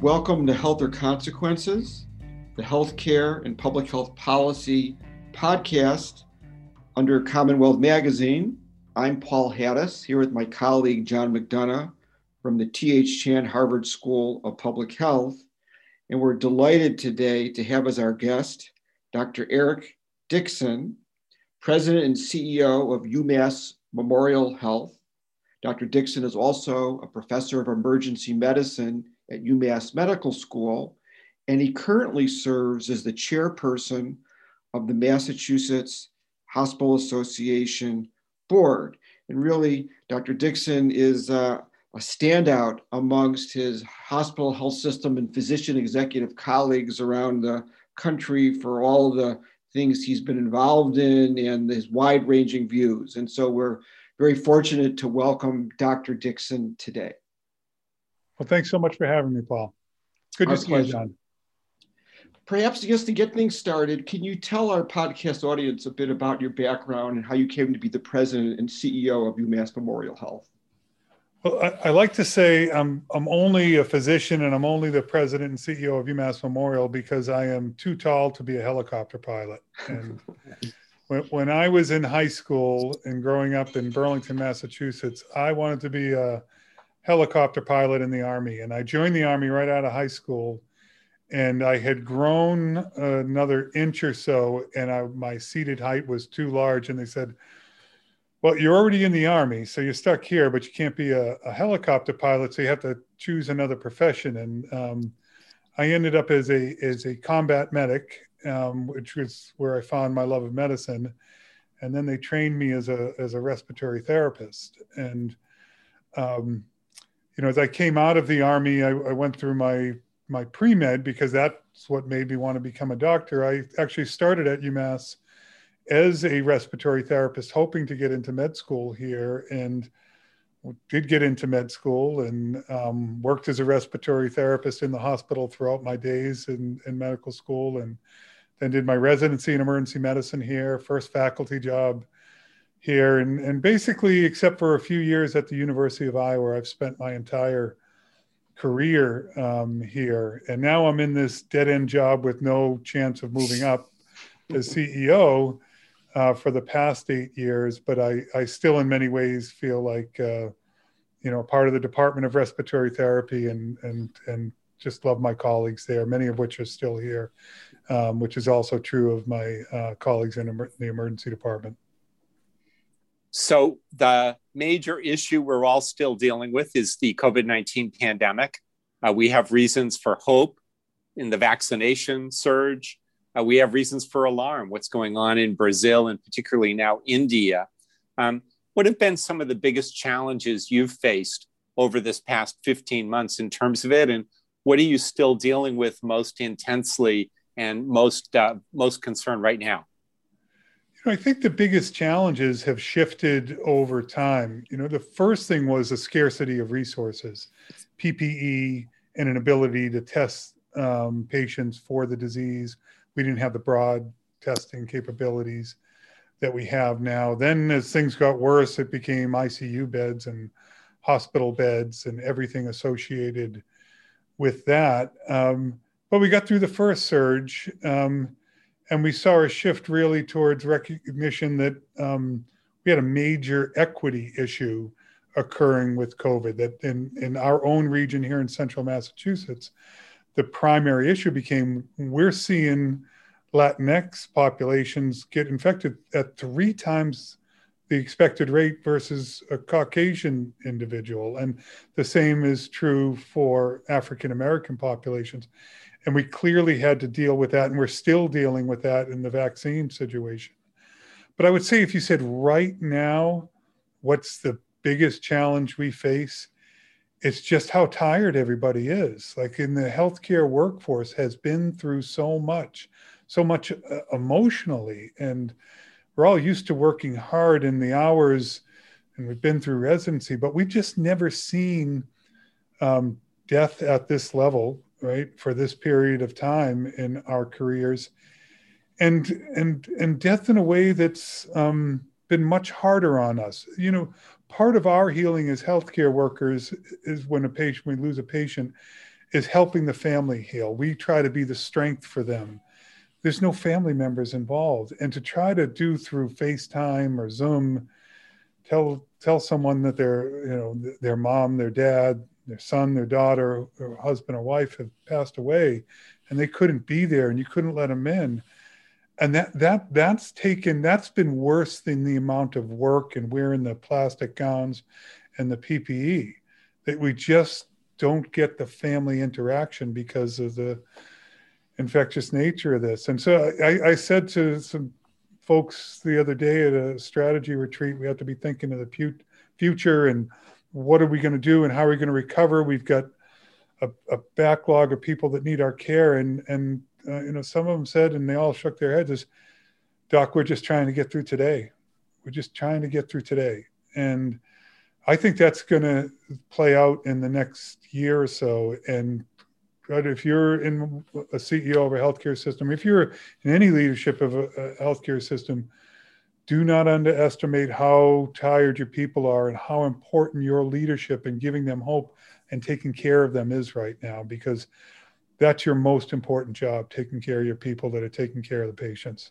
Welcome to Health or Consequences, the healthcare and public health policy podcast under Commonwealth Magazine. I'm Paul Hattis here with my colleague John McDonough from the T.H. Chan Harvard School of Public Health. And we're delighted today to have as our guest Dr. Eric Dickson, President and CEO of UMass Memorial Health. Dr. Dickson is also a professor of emergency medicine at UMass Medical School, and he currently serves as the chairperson of the Massachusetts Hospital Association Board. And really, Dr. Dickson is uh, a standout amongst his hospital health system and physician executive colleagues around the country for all the things he's been involved in and his wide ranging views. And so we're very fortunate to welcome Dr. Dickson today. Well, thanks so much for having me, Paul. Good our to see you, John. Perhaps just to get things started, can you tell our podcast audience a bit about your background and how you came to be the president and CEO of UMass Memorial Health? Well, I, I, like to say I'm I'm only a physician and I'm only the president and CEO of UMass Memorial because I am too tall to be a helicopter pilot. And when, when I was in high school and growing up in Burlington, Massachusetts, I wanted to be a helicopter pilot in the Army. And I joined the Army right out of high school. And I had grown another inch or so, and I, my seated height was too large. And they said, well, you're already in the army, so you're stuck here, but you can't be a, a helicopter pilot, so you have to choose another profession. And um, I ended up as a as a combat medic, um, which was where I found my love of medicine. And then they trained me as a as a respiratory therapist. And um, you know, as I came out of the army, I, I went through my my pre med because that's what made me want to become a doctor. I actually started at UMass as a respiratory therapist, hoping to get into med school here, and did get into med school and um, worked as a respiratory therapist in the hospital throughout my days in, in medical school, and then did my residency in emergency medicine here, first faculty job here, and and basically, except for a few years at the University of Iowa, I've spent my entire career um, here, and now I'm in this dead end job with no chance of moving up as CEO uh, for the past eight years, but I, I still in many ways feel like, uh, you know, part of the Department of Respiratory Therapy and, and, and just love my colleagues there, many of which are still here, um, which is also true of my uh, colleagues in the emergency department. So, the major issue we're all still dealing with is the COVID 19 pandemic. Uh, we have reasons for hope in the vaccination surge. Uh, we have reasons for alarm. What's going on in Brazil and particularly now India? Um, what have been some of the biggest challenges you've faced over this past 15 months in terms of it? And what are you still dealing with most intensely and most uh, most concerned right now? You know, I think the biggest challenges have shifted over time. You know, the first thing was a scarcity of resources, PPE, and an ability to test um, patients for the disease we didn't have the broad testing capabilities that we have now. Then, as things got worse, it became ICU beds and hospital beds and everything associated with that. Um, but we got through the first surge, um, and we saw a shift really towards recognition that um, we had a major equity issue occurring with COVID. That in in our own region here in Central Massachusetts, the primary issue became we're seeing Latinx populations get infected at three times the expected rate versus a Caucasian individual. And the same is true for African American populations. And we clearly had to deal with that, and we're still dealing with that in the vaccine situation. But I would say if you said right now, what's the biggest challenge we face? it's just how tired everybody is. Like in the healthcare workforce has been through so much, so much uh, emotionally, and we're all used to working hard in the hours, and we've been through residency, but we've just never seen um, death at this level, right, for this period of time in our careers, and and and death in a way that's um, been much harder on us. You know, part of our healing as healthcare workers is when a patient we lose a patient is helping the family heal. We try to be the strength for them. There's no family members involved. And to try to do through FaceTime or Zoom, tell tell someone that their you know their mom, their dad, their son, their daughter, or husband or wife have passed away, and they couldn't be there, and you couldn't let them in, and that that that's taken that's been worse than the amount of work and wearing the plastic gowns and the PPE that we just don't get the family interaction because of the infectious nature of this. And so I, I said to some folks the other day at a strategy retreat, we have to be thinking of the future and what are we going to do and how are we going to recover? We've got a, a backlog of people that need our care, and and uh, you know some of them said, and they all shook their heads, "Is Doc, we're just trying to get through today. We're just trying to get through today." And I think that's going to play out in the next year or so. And if you're in a CEO of a healthcare system, if you're in any leadership of a, a healthcare system, do not underestimate how tired your people are and how important your leadership and giving them hope and taking care of them is right now because that's your most important job taking care of your people that are taking care of the patients.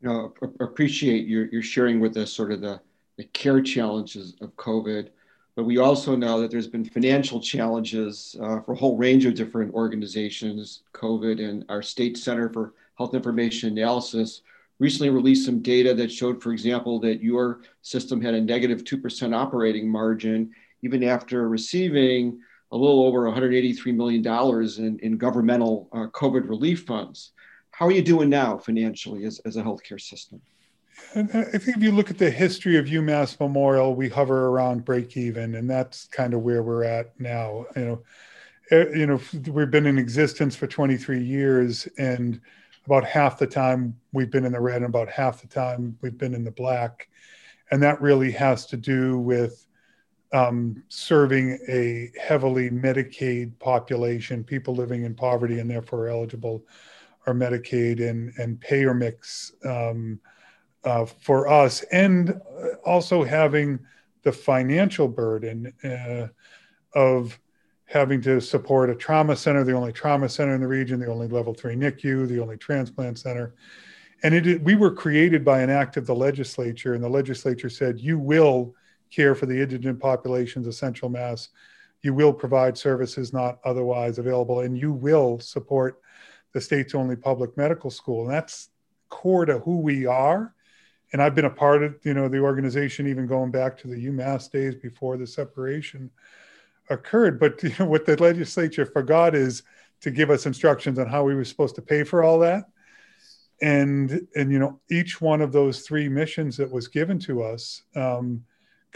You know appreciate your, your sharing with us sort of the, the care challenges of covid but we also know that there's been financial challenges uh, for a whole range of different organizations covid and our state center for health information analysis recently released some data that showed for example that your system had a negative 2% operating margin even after receiving a little over $183 million in, in governmental uh, COVID relief funds. How are you doing now financially as, as a healthcare system? And I think if you look at the history of UMass Memorial, we hover around break even, and that's kind of where we're at now. You know, eh, you know, we've been in existence for 23 years, and about half the time we've been in the red, and about half the time we've been in the black, and that really has to do with um, serving a heavily Medicaid population, people living in poverty and therefore eligible are Medicaid and, and payer mix um, uh, for us, and also having the financial burden uh, of having to support a trauma center, the only trauma center in the region, the only level three NICU, the only transplant center. And it, we were created by an act of the legislature, and the legislature said, You will care for the indigent populations of Central Mass. You will provide services not otherwise available, and you will support the state's only public medical school. And that's core to who we are. And I've been a part of, you know, the organization even going back to the UMass days before the separation occurred. But you know, what the legislature forgot is to give us instructions on how we were supposed to pay for all that. And and you know, each one of those three missions that was given to us. Um,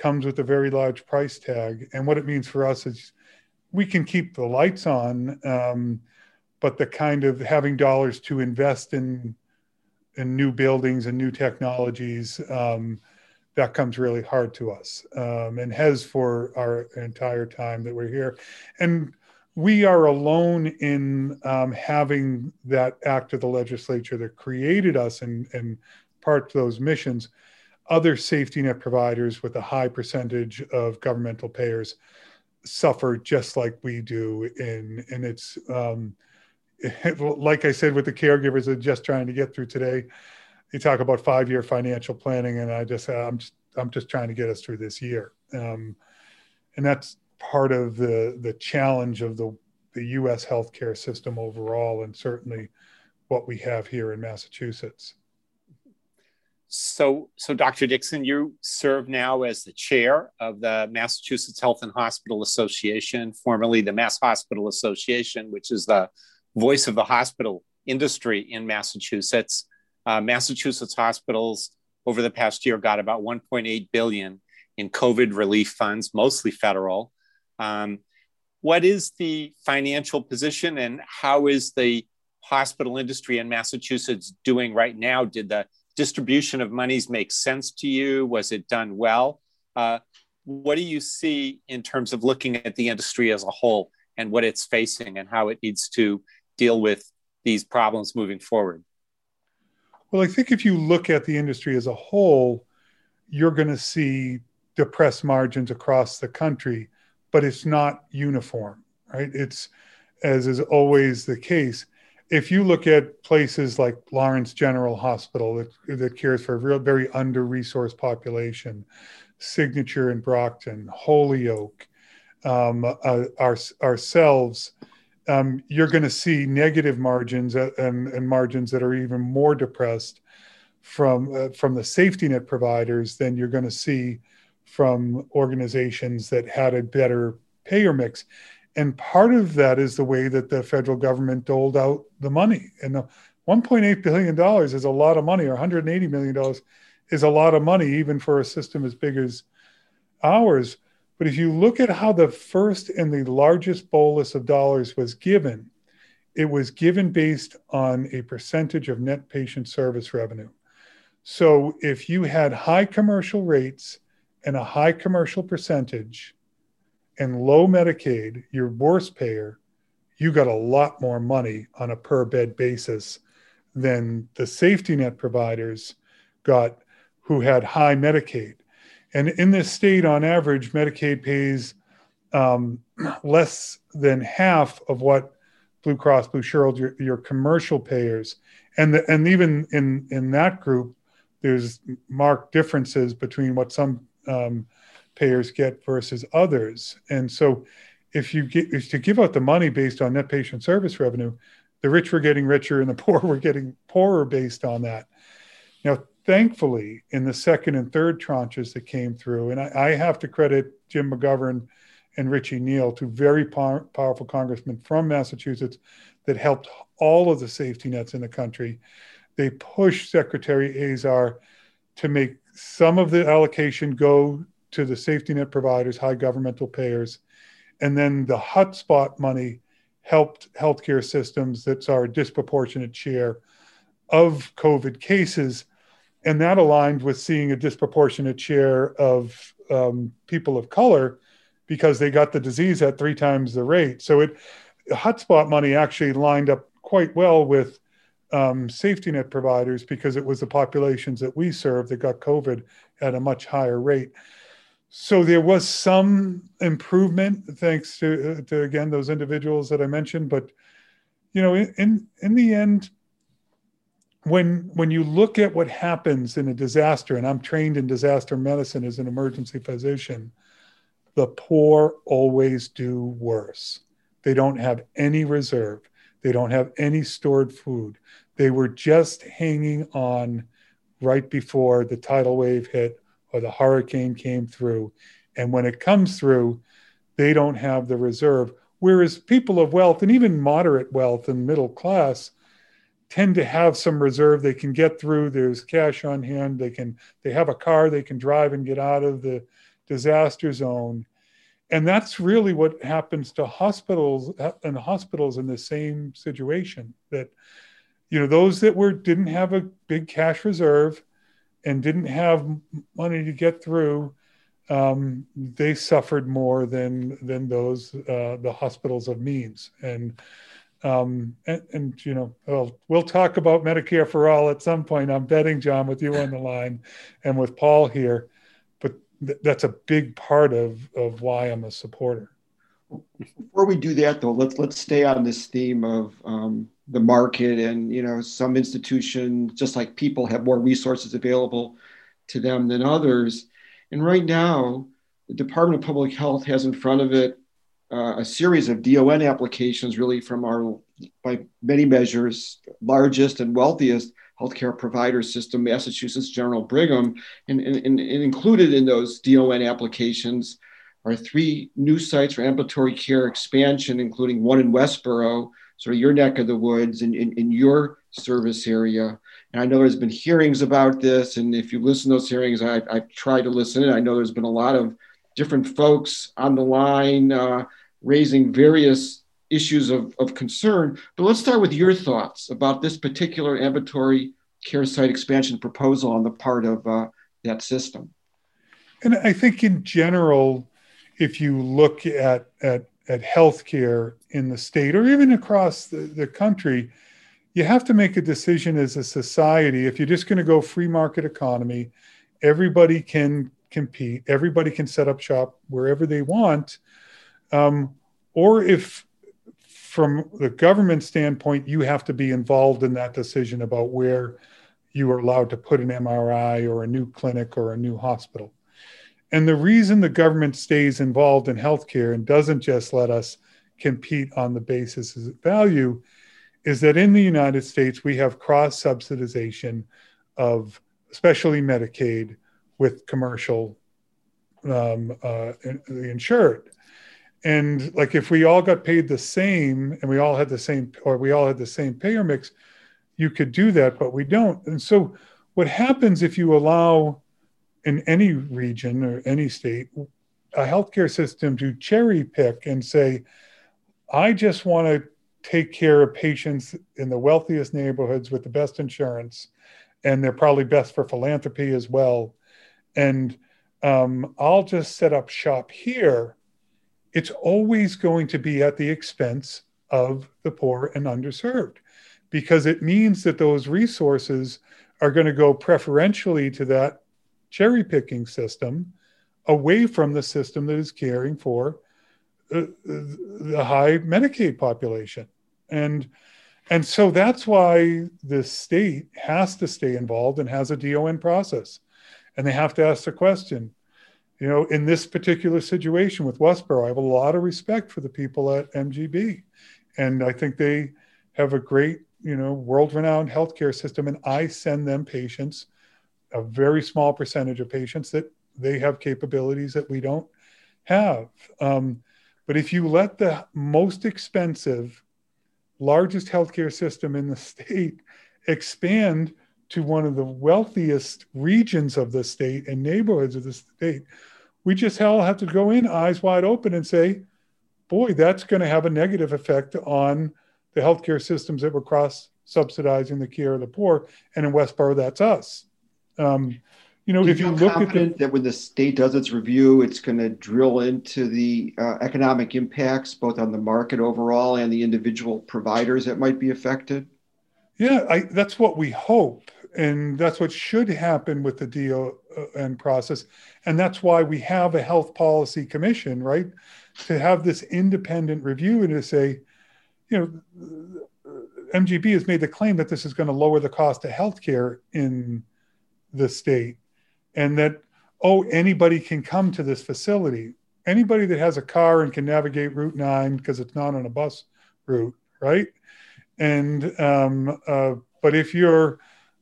comes with a very large price tag. And what it means for us is we can keep the lights on, um, but the kind of having dollars to invest in in new buildings and new technologies um, that comes really hard to us um, and has for our entire time that we're here. And we are alone in um, having that act of the legislature that created us and, and part of those missions other safety net providers with a high percentage of governmental payers suffer just like we do in and it's um, like i said with the caregivers are just trying to get through today you talk about five year financial planning and i just i'm just i'm just trying to get us through this year um, and that's part of the the challenge of the the us healthcare system overall and certainly what we have here in massachusetts so, so Dr. Dickson, you serve now as the chair of the Massachusetts Health and Hospital Association, formerly the Mass Hospital Association, which is the voice of the hospital industry in Massachusetts. Uh, Massachusetts hospitals over the past year got about 1.8 billion in COVID relief funds, mostly federal. Um, what is the financial position, and how is the hospital industry in Massachusetts doing right now? Did the distribution of monies make sense to you? Was it done well? Uh, what do you see in terms of looking at the industry as a whole and what it's facing and how it needs to deal with these problems moving forward? Well, I think if you look at the industry as a whole, you're going to see depressed margins across the country, but it's not uniform, right? It's as is always the case, if you look at places like Lawrence General Hospital that, that cares for a real, very under resourced population, Signature in Brockton, Holyoke, um, uh, our, ourselves, um, you're going to see negative margins uh, and, and, margins that are even more depressed from uh, from the safety net providers than you're going to see from organizations that had a better payer mix. And part of that is the way that the federal government doled out the money. And the 1.8 billion dollars is a lot of money, or 180 million dollars is a lot of money, even for a system as big as ours. But if you look at how the first and the largest bolus of dollars was given, it was given based on a percentage of net patient service revenue. So if you had high commercial rates and a high commercial percentage and low Medicaid, your worst payer, you got a lot more money on a per bed basis than the safety net providers got who had high Medicaid. And in this state, on average, Medicaid pays um, less than half of what Blue Cross Blue Shield, your, your commercial payers, and the, and even in in that group, there's marked differences between what some um, payers get versus others. And so, if you get if to give out the money based on net patient service revenue, the rich were getting richer and the poor were getting poorer based on that. Now, thankfully, in the second and third tranches that came through, and I, I have to credit Jim McGovern and Richie Neal, two very power, powerful congressmen from Massachusetts that helped all of the safety nets in the country. They pushed Secretary Azar to make some of the allocation go to the safety net providers, high governmental payers, and then the hotspot money helped healthcare systems that saw a disproportionate share of COVID cases and that aligned with seeing a disproportionate share of um, people of color because they got the disease at three times the rate. So it hotspot money actually lined up quite well with um, safety net providers because it was the populations that we serve that got COVID at a much higher rate. So there was some improvement thanks to, to again those individuals that I mentioned, but you know in in the end when when you look at what happens in a disaster and i'm trained in disaster medicine as an emergency physician the poor always do worse. They don't have any reserve. They don't have any stored food. They were just hanging on right before the tidal wave hit or the hurricane came through. And when it comes through they don't have the reserve. Whereas people of wealth and even moderate wealth and middle class tend to have some reserve. They can get through there's cash on hand. They can they have a car they can drive and get out of the disaster zone. And that's really what happens to hospitals and hospitals in the same situation that you know those that were didn't have a big cash reserve and didn't have money to get through um, they suffered more than than those uh, the hospitals of means. And um, and, and, you know, well, we'll talk about Medicare for all at some point. I'm betting, John, with you on the line and with Paul here, but th- that's a big part of, of why I'm a supporter. Before we do that, though, let's let's stay on this theme of um, the market and you know some institutions, just like people, have more resources available to them than others. And right now, the Department of Public Health has in front of it uh, a series of DON applications, really from our, by many measures, largest and wealthiest healthcare provider system, Massachusetts General Brigham. And, and, and included in those DON applications are three new sites for ambulatory care expansion, including one in Westboro, sort of your neck of the woods in, in, in your service area. And I know there's been hearings about this. And if you listen to those hearings, I, I've tried to listen in. I know there's been a lot of different folks on the line. Uh, raising various issues of, of concern. But let's start with your thoughts about this particular ambulatory care site expansion proposal on the part of uh, that system. And I think in general, if you look at, at, at healthcare in the state or even across the, the country, you have to make a decision as a society. If you're just going to go free market economy, everybody can compete, everybody can set up shop wherever they want um, or if from the government standpoint, you have to be involved in that decision about where you are allowed to put an MRI or a new clinic or a new hospital. And the reason the government stays involved in healthcare and doesn't just let us compete on the basis of value is that in the United States, we have cross subsidization of especially Medicaid with commercial um, uh, insured. And like if we all got paid the same and we all had the same, or we all had the same payer mix, you could do that, but we don't. And so what happens if you allow in any region or any state a healthcare system to cherry pick and say, I just want to take care of patients in the wealthiest neighborhoods with the best insurance, and they're probably best for philanthropy as well. And um, I'll just set up shop here. It's always going to be at the expense of the poor and underserved because it means that those resources are going to go preferentially to that cherry picking system away from the system that is caring for uh, the high Medicaid population. And and so that's why the state has to stay involved and has a DON process. And they have to ask the question, you know, in this particular situation with Westboro, I have a lot of respect for the people at MGB. And I think they have a great, you know, world renowned healthcare system. And I send them patients a very small percentage of patients that they have capabilities that we don't have. Um, but if you let the most expensive, largest healthcare system in the state expand to one of the wealthiest regions of the state and neighborhoods of the state, we just all have to go in eyes wide open and say, boy, that's going to have a negative effect on the healthcare systems that were cross subsidizing the care of the poor. And in Westboro, that's us. Um, you know, Do if you you look at the, that when the state does its review, it's going to drill into the uh, economic impacts both on the market overall and the individual providers that might be affected? yeah, I, that's what we hope, and that's what should happen with the DON process, and that's why we have a health policy commission, right? To have this independent review and to say, you know, MGB has made the claim that this is going to lower the cost of healthcare in the state and that oh anybody can come to this facility anybody that has a car and can navigate route 9 because it's not on a bus route right and um, uh, but if you're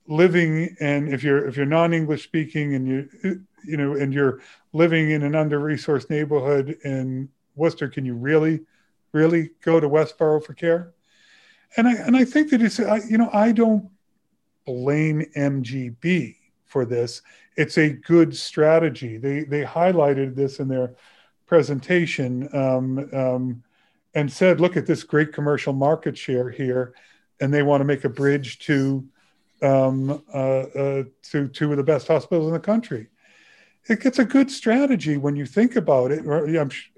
living and if you're if you're non-english speaking and you you know and you're living in an under-resourced neighborhood in worcester can you really really go to westboro for care and i and i think that it's I, you know i don't blame mgb for this. It's a good strategy. They they highlighted this in their presentation um, um, and said, "Look at this great commercial market share here," and they want to make a bridge to um, uh, uh, to two of the best hospitals in the country. It gets a good strategy when you think about it,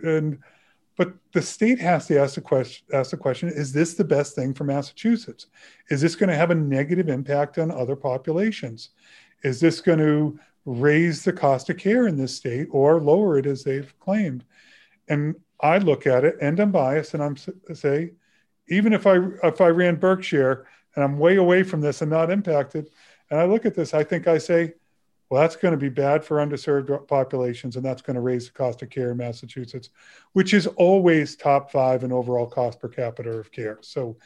and but the state has to ask the question: ask the question: Is this the best thing for Massachusetts? Is this going to have a negative impact on other populations? is this going to raise the cost of care in this state or lower it as they've claimed? And I look at it and I'm biased and I'm say, even if I if I ran Berkshire and I'm way away from this and not impacted, and I look at this, I think I say, well, that's going to be bad for underserved populations, and that's going to raise the cost of care in Massachusetts, which is always top five in overall cost per capita of care. So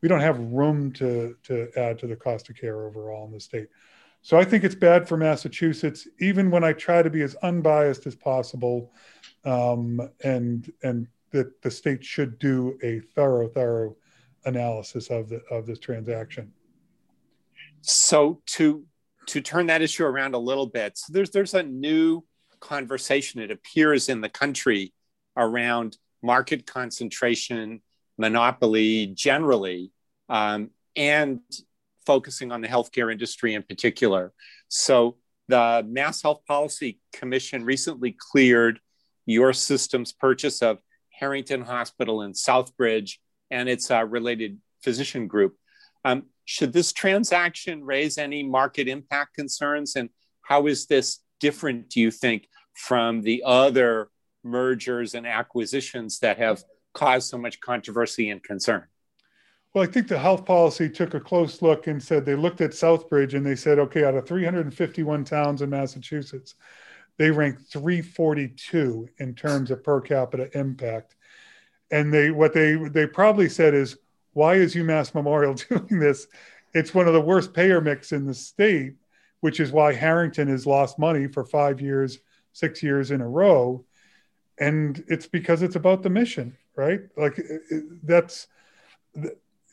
we don't have room to to add to the cost of care overall in the state. So I think it's bad for Massachusetts, even when I try to be as unbiased as possible, um, and and that the state should do a thorough, thorough analysis of the of this transaction. So to to turn that issue around a little bit, so there's there's a new conversation it appears in the country around market concentration, monopoly generally, um, and focusing on the healthcare industry in particular. So, the Mass Health Policy Commission recently cleared your system's purchase of Harrington Hospital in Southbridge and its uh, related physician group. Um, should this transaction raise any market impact concerns? And how is this different, do you think, from the other mergers and acquisitions that have caused so much controversy and concern? Well, I think the health policy took a close look and said they looked at Southbridge and they said, okay, out of 351 towns in Massachusetts, they ranked 342 in terms of per capita impact. And they what they they probably said is, why is UMass Memorial doing this? It's one of the worst payer mix in the state, which is why Harrington has lost money for five years, six years in a row. And it's because it's about the mission, right? Like that's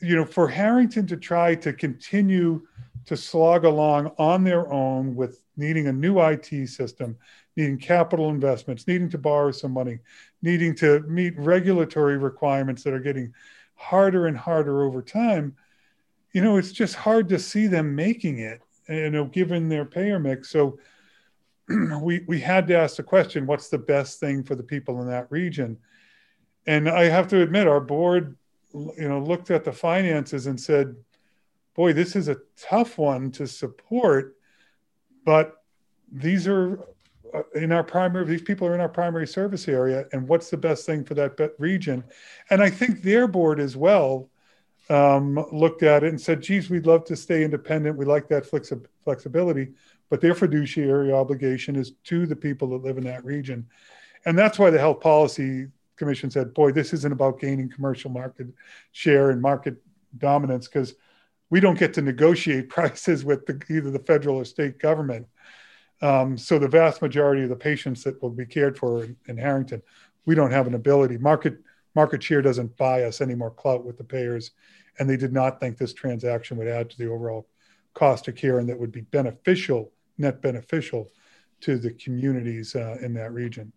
you know, for Harrington to try to continue to slog along on their own with needing a new IT system, needing capital investments, needing to borrow some money, needing to meet regulatory requirements that are getting harder and harder over time, you know, it's just hard to see them making it, you know, given their payer mix. So we we had to ask the question, what's the best thing for the people in that region? And I have to admit, our board you know looked at the finances and said boy this is a tough one to support but these are in our primary these people are in our primary service area and what's the best thing for that region? And i think their board as well um, looked at it and said geez we'd love to stay independent. We like that flexi- flexibility but their fiduciary obligation is to the people that live in that region. And that's why the health policy Commission said, boy, this isn't about gaining commercial market share and market dominance because we don't get to negotiate prices with the, either the federal or state government. Um, so the vast majority of the patients that will be cared for in, in, Harrington, we don't have an ability. Market market share doesn't buy us any more clout with the payers, and they did not think this transaction would add to the overall cost of care and that would be beneficial, net beneficial to the communities uh, in that region.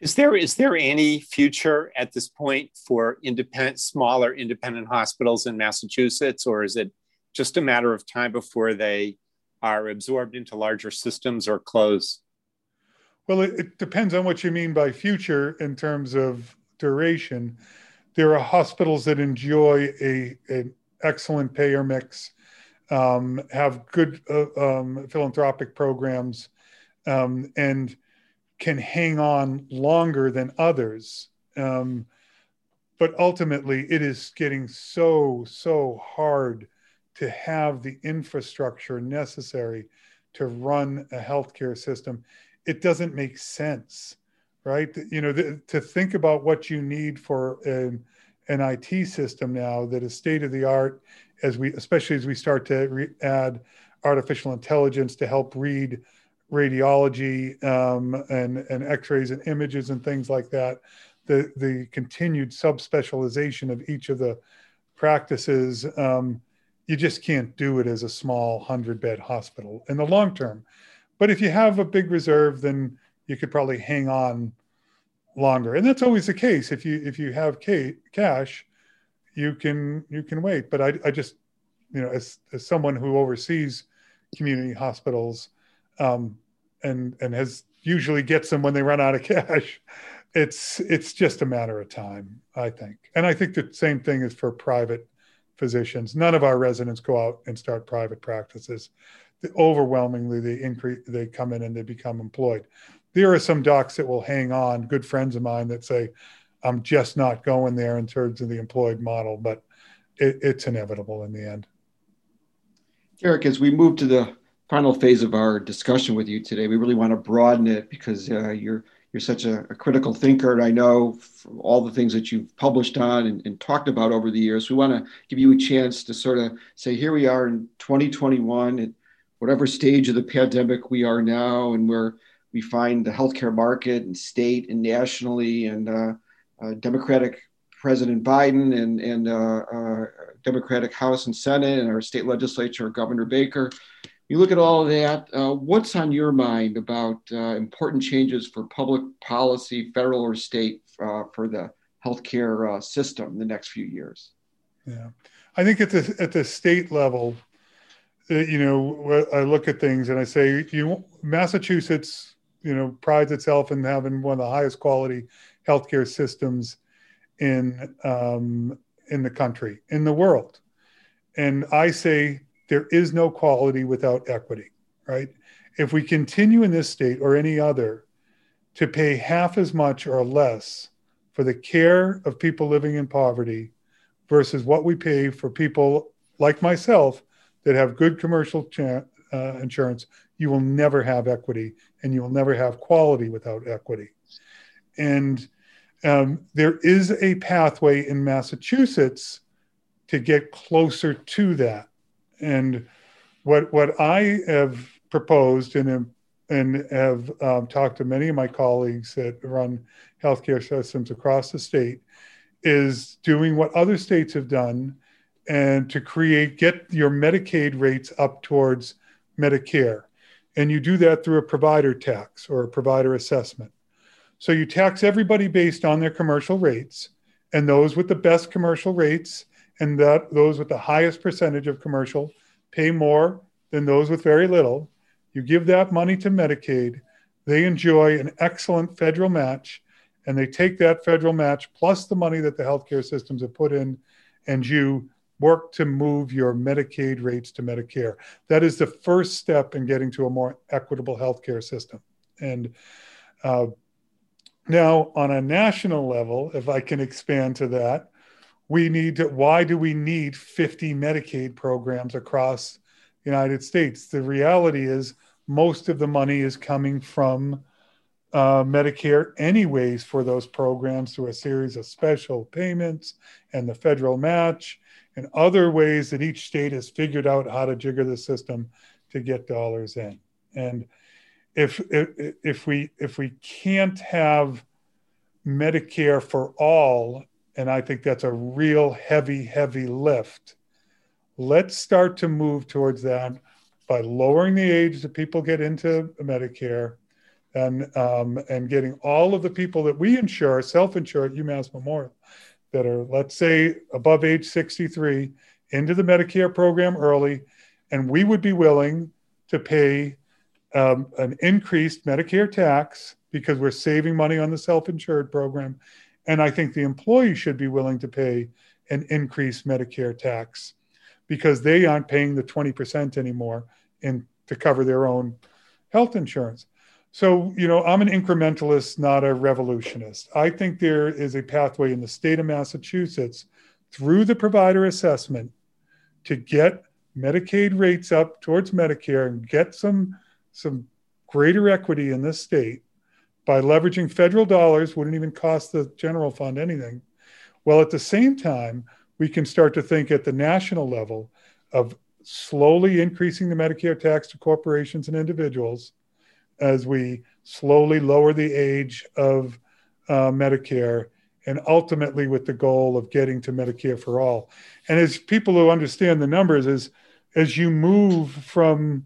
Is there is there any future at this point for independent, smaller independent hospitals in Massachusetts, or is it just a matter of time before they are absorbed into larger systems or close? Well, it, it depends on what you mean by future in terms of duration. There are hospitals that enjoy a an excellent payer mix, um, have good uh, um, philanthropic programs, um, and can hang on longer than others. Um, but ultimately, it is getting so, so hard to have the infrastructure necessary to run a healthcare system. It doesn't make sense, right? You know, to think about what you need for an, an IT system now that is state of the art, as we, especially as we start to re- add artificial intelligence to help read radiology um, and, and x-rays and images and things like that the, the continued subspecialization of each of the practices um, you just can't do it as a small 100 bed hospital in the long term but if you have a big reserve then you could probably hang on longer and that's always the case if you if you have cash you can you can wait but i, I just you know as, as someone who oversees community hospitals um, and and has usually gets them when they run out of cash. It's it's just a matter of time, I think. And I think the same thing is for private physicians. None of our residents go out and start private practices. Overwhelmingly, they increase. They come in and they become employed. There are some docs that will hang on. Good friends of mine that say, "I'm just not going there in terms of the employed model," but it, it's inevitable in the end. Eric, as we move to the final phase of our discussion with you today. We really want to broaden it because uh, you're you're such a, a, critical thinker, and I know all the things that you've published on and, and talked about over the years. We want to give you a chance to sort of say, here we are in 2021, at whatever stage of the pandemic we are now, and where we find the healthcare market and state and nationally, and uh, uh, Democratic President Biden and and uh, uh, Democratic House and Senate and our state legislature, Governor Baker you look at all of that, uh, what's on your mind about uh, important changes for public policy, federal or state, uh, for the healthcare uh, system the next few years? Yeah, I think at the at the state level, uh, you know, I look at things and I say, you Massachusetts, you know, prides itself in having one of the highest quality healthcare systems in um, in the country, in the world, and I say there is no quality without equity, right? If we continue in this state or any other to pay half as much or less for the care of people living in poverty versus what we pay for people like myself that have good commercial uh, insurance, you will never have equity and you will never have quality without equity. And um, there is a pathway in Massachusetts to get closer to that. And what what I have proposed and and have um, talked to many of my colleagues that run healthcare systems across the state is doing what other states have done and to create get your Medicaid rates up towards Medicare. And you do that through a provider tax or a provider assessment. So you tax everybody based on their commercial rates, and those with the best commercial rates and that those with the highest percentage of commercial pay more than those with very little. You give that money to Medicaid, they enjoy an excellent federal match, and they take that federal match plus the money that the healthcare systems have put in, and you work to move your Medicaid rates to Medicare. That is the first step in getting to a more equitable healthcare system. And uh, now, on a national level, if I can expand to that, we need to, why do we need 50 Medicaid programs across the United States? The reality is most of the money is coming from uh, Medicare, anyways, for those programs through a series of special payments and the federal match and other ways that each state has figured out how to jigger the system to get dollars in. And if if, if we if we can't have Medicare for all and I think that's a real heavy, heavy lift. Let's start to move towards that by lowering the age that people get into Medicare and, um, and getting all of the people that we insure, self insure at UMass Memorial, that are, let's say, above age 63 into the Medicare program early. And we would be willing to pay um, an increased Medicare tax because we're saving money on the self insured program and I think the employee should be willing to pay an increased Medicare tax because they aren't paying the 20% anymore in, to cover their own health insurance. So, you know, I'm an incrementalist, not a revolutionist. I think there is a pathway in the state of Massachusetts through the provider assessment to get Medicaid rates up towards Medicare and get some some greater equity in this state by leveraging federal dollars wouldn't even cost the general fund anything. Well, at the same time, we can start to think at the national level of slowly increasing the Medicare tax to corporations and individuals as we slowly lower the age of uh, Medicare and ultimately with the goal of getting to Medicare for all. And as people who understand the numbers, as as you move from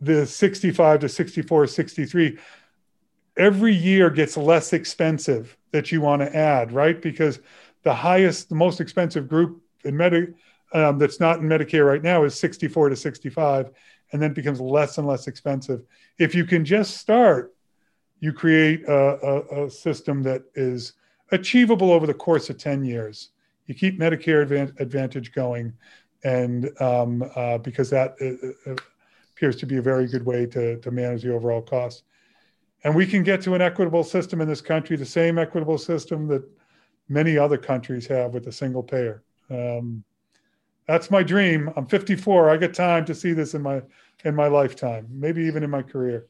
the 65 to 64, 63, every year gets less expensive that you want to add, right? Because the highest, the most expensive group in Medi- um, that's not in Medicare right now is 64 to 65, and then becomes less and less expensive. If you can just start, you create a, a, a system that is achievable over the course of 10 years. You keep Medicare Advantage going, and um, uh, because that uh, uh, appears to be a very good way to, to manage the overall cost and we can get to an equitable system in this country, the same equitable system that many other countries have with a single payer. Um, that's my dream. I'm 54. I get time to see this in my in my lifetime, maybe even in my career.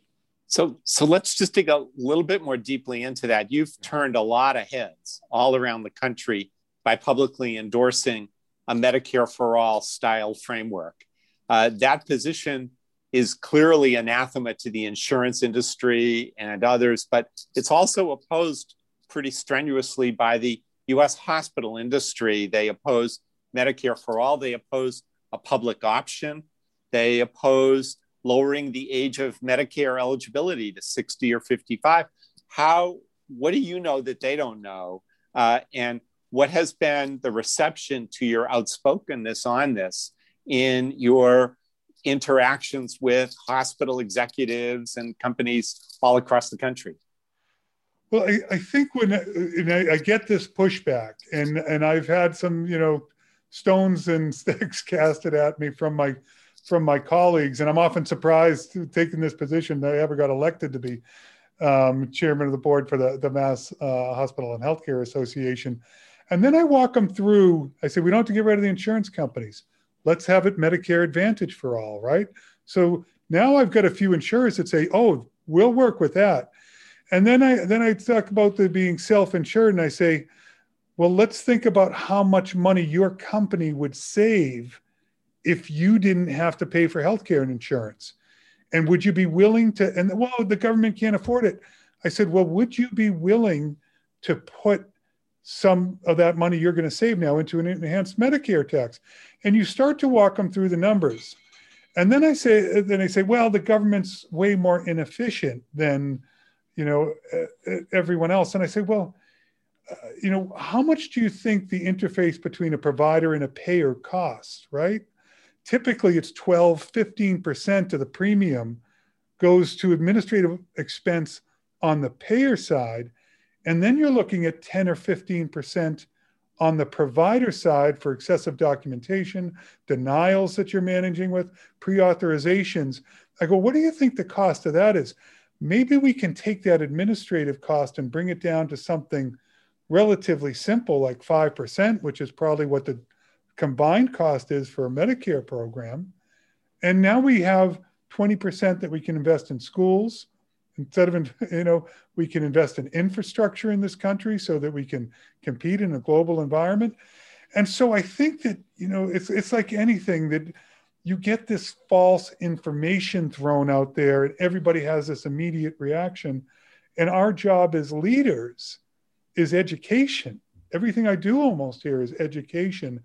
So, so let's just dig a little bit more deeply into that. You've turned a lot of heads all around the country by publicly endorsing a Medicare for all style framework. Uh, that position is clearly anathema to the insurance industry and others, but it's also opposed pretty strenuously by the US hospital industry. They oppose Medicare for all, they oppose a public option, they oppose lowering the age of Medicare eligibility to 60 or 55. How, what do you know that they don't know? Uh, and what has been the reception to your outspokenness on this in your interactions with hospital executives and companies all across the country? Well, I, I think when I, I, get this pushback, and and I've had some, you know, stones and sticks casted at me from my from my colleagues, and I'm often surprised taking this position that I ever got elected to be. um, chairman of the board for the, the Mass uh, Hospital and Healthcare Association. And then I walk them through, I say, we don't have to get rid of the insurance companies. Let's have it Medicare Advantage for all, right? So now I've got a few insurers that say, oh, we'll work with that. And then I then I talk about the being self-insured and I say, well, let's think about how much money your company would save if you didn't have to pay for healthcare and insurance. And would you be willing to and well, the government can't afford it. I said, well, would you be willing to put some of that money you're going to save now into an enhanced Medicare tax? And you start to walk them through the numbers. And then I say, then I say, well, the government's way more inefficient than you know, everyone else. And I say, well, uh, you know, how much do you think the interface between a provider and a payer costs, right? Typically, it's 12, 15% of the premium goes to administrative expense on the payer side. And then you're looking at 10 or 15% on the provider side for excessive documentation, denials that you're managing with, pre authorizations. I go, what do you think the cost of that is? maybe we can take that administrative cost and bring it down to something relatively simple like 5%, which is probably what the combined cost is for a Medicare program. And now we have 20% that we can invest in schools. Instead of, you know, we can invest in infrastructure in this country so that we can compete in a global environment. And so I think that, you know, it's, it's like anything that you get this false information thrown out there and everybody has this immediate reaction. And our job as leaders is education. Everything i do almost here is education.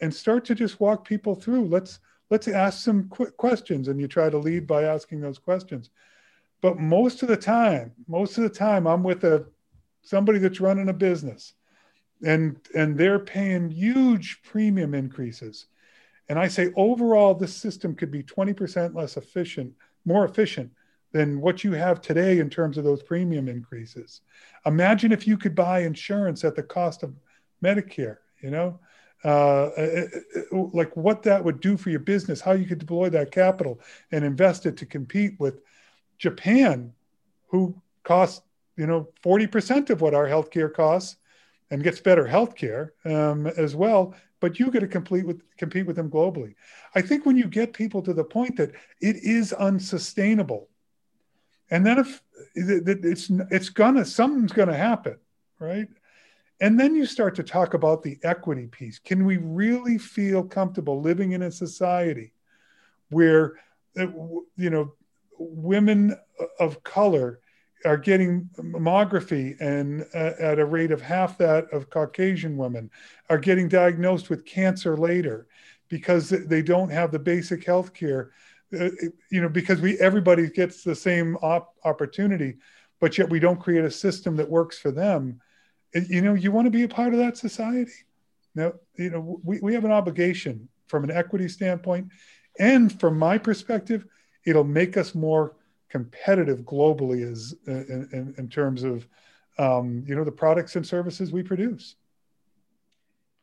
And start to just walk people through. Let's let's ask some quick questions. And you try to lead by asking those questions but most of the time most of the time i'm with a somebody that's running a business and and they're paying huge premium increases and I say overall, this system could be 20% less efficient, more efficient than what you have today in terms of those premium increases. Imagine if you could buy insurance at the cost of Medicare, you know, uh, uh, uh, like what that would do for your business, how you could deploy that capital and invest it to compete with Japan, who costs, you know, 40% of what our healthcare costs and gets better healthcare um, as well but you get to compete with compete with them globally. I think when you get people to the point that it is unsustainable, and then if it's it's gonna something's gonna happen, right? And then you start to talk about the equity piece. Can we really feel comfortable living in a society where uh, you know women of color are getting mammography and uh, at a rate of half that of Caucasian women are getting diagnosed with cancer later because they don't have the basic health care uh, you know because we everybody gets the same op- opportunity but yet we don't create a system that works for them. You know you want to be a part of that society? Now you know we, we have an obligation from an equity standpoint and from my perspective it'll make us more competitive globally as uh, in, in, in terms of um, you know the products and services we produce.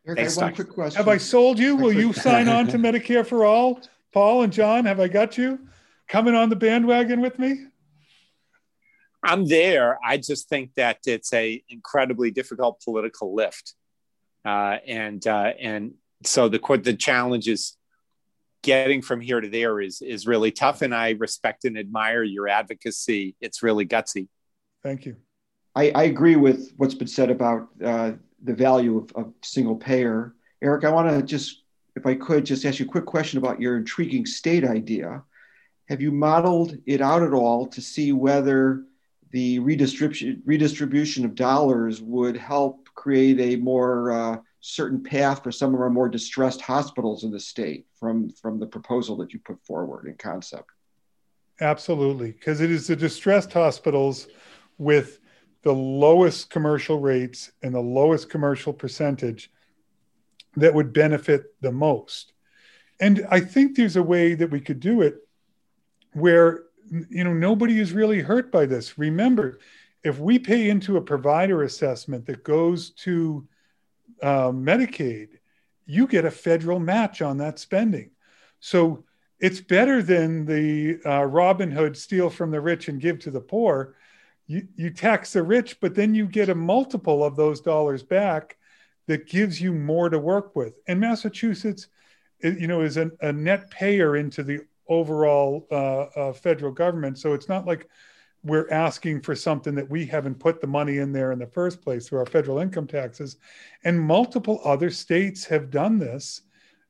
Eric, Thanks, I have one quick question. Have I sold you? Will you sign on to Medicare for All? Paul and John, have I got you coming on the bandwagon with me? I'm there. I just think that it's a incredibly difficult political lift, uh, and uh, and so the the challenge is getting from here to there is is really tough and i respect and admire your advocacy. It's really gutsy. Thank you. I, I agree with what's been said about uh, the value of, of, single payer. Eric i want to just if i could just ask you a quick question about your intriguing state idea. Have you modeled it out at all to see whether the redistribution redistribution of dollars would help create a more uh, certain path for some of our more distressed hospitals in the state from from the proposal that you put forward in concept. Absolutely because it is the distressed hospitals with the lowest commercial rates and the lowest commercial percentage that would benefit the most. And i think there's a way that we could do it where you know nobody is really hurt by this remember if we pay into a provider assessment that goes to uh, Medicaid, you get a federal match on that spending. So it's better than the uh, Robin Hood steal from the rich and give to the poor. you, you tax the rich, but then you get a multiple of those dollars back that gives you more to work with. And Massachusetts, you know, is a, a net payer into the overall uh, uh, federal government. So it's not like we're asking for something that we haven't put the money in there in the first place through our federal income taxes. And multiple other states have done this.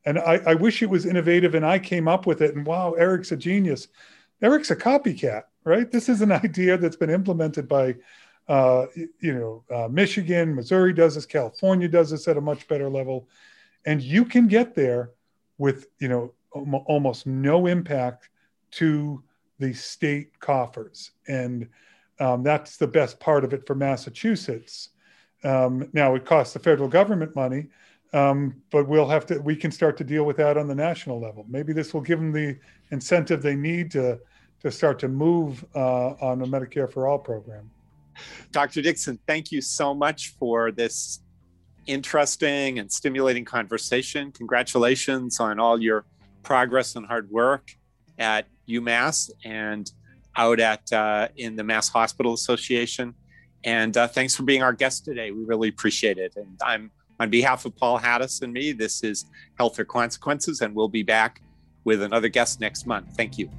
And I, I wish it was innovative and I came up with it. And wow, Eric's a genius. Eric's a copycat, right? This is an idea that's been implemented by, uh, you know, uh, Michigan, Missouri does this, California does this at a much better level, and you can get there with you know almost no impact to the state coffers, and um, that's the best part of it for Massachusetts. Um, now it costs the federal government money, um, but we'll have to we can start to deal with that on the national level. Maybe this will give them the incentive they need to to start to move uh, on the Medicare for All program. Dr. Dickson, thank you so much for this interesting and stimulating conversation. Congratulations on all your progress and hard work at UMass and out at uh, in the Mass Hospital Association. And uh, thanks for being our guest today. We really appreciate it. And I'm on behalf of Paul Hattis and me. This is Health or Consequences, and we'll be back with another guest next month. Thank you.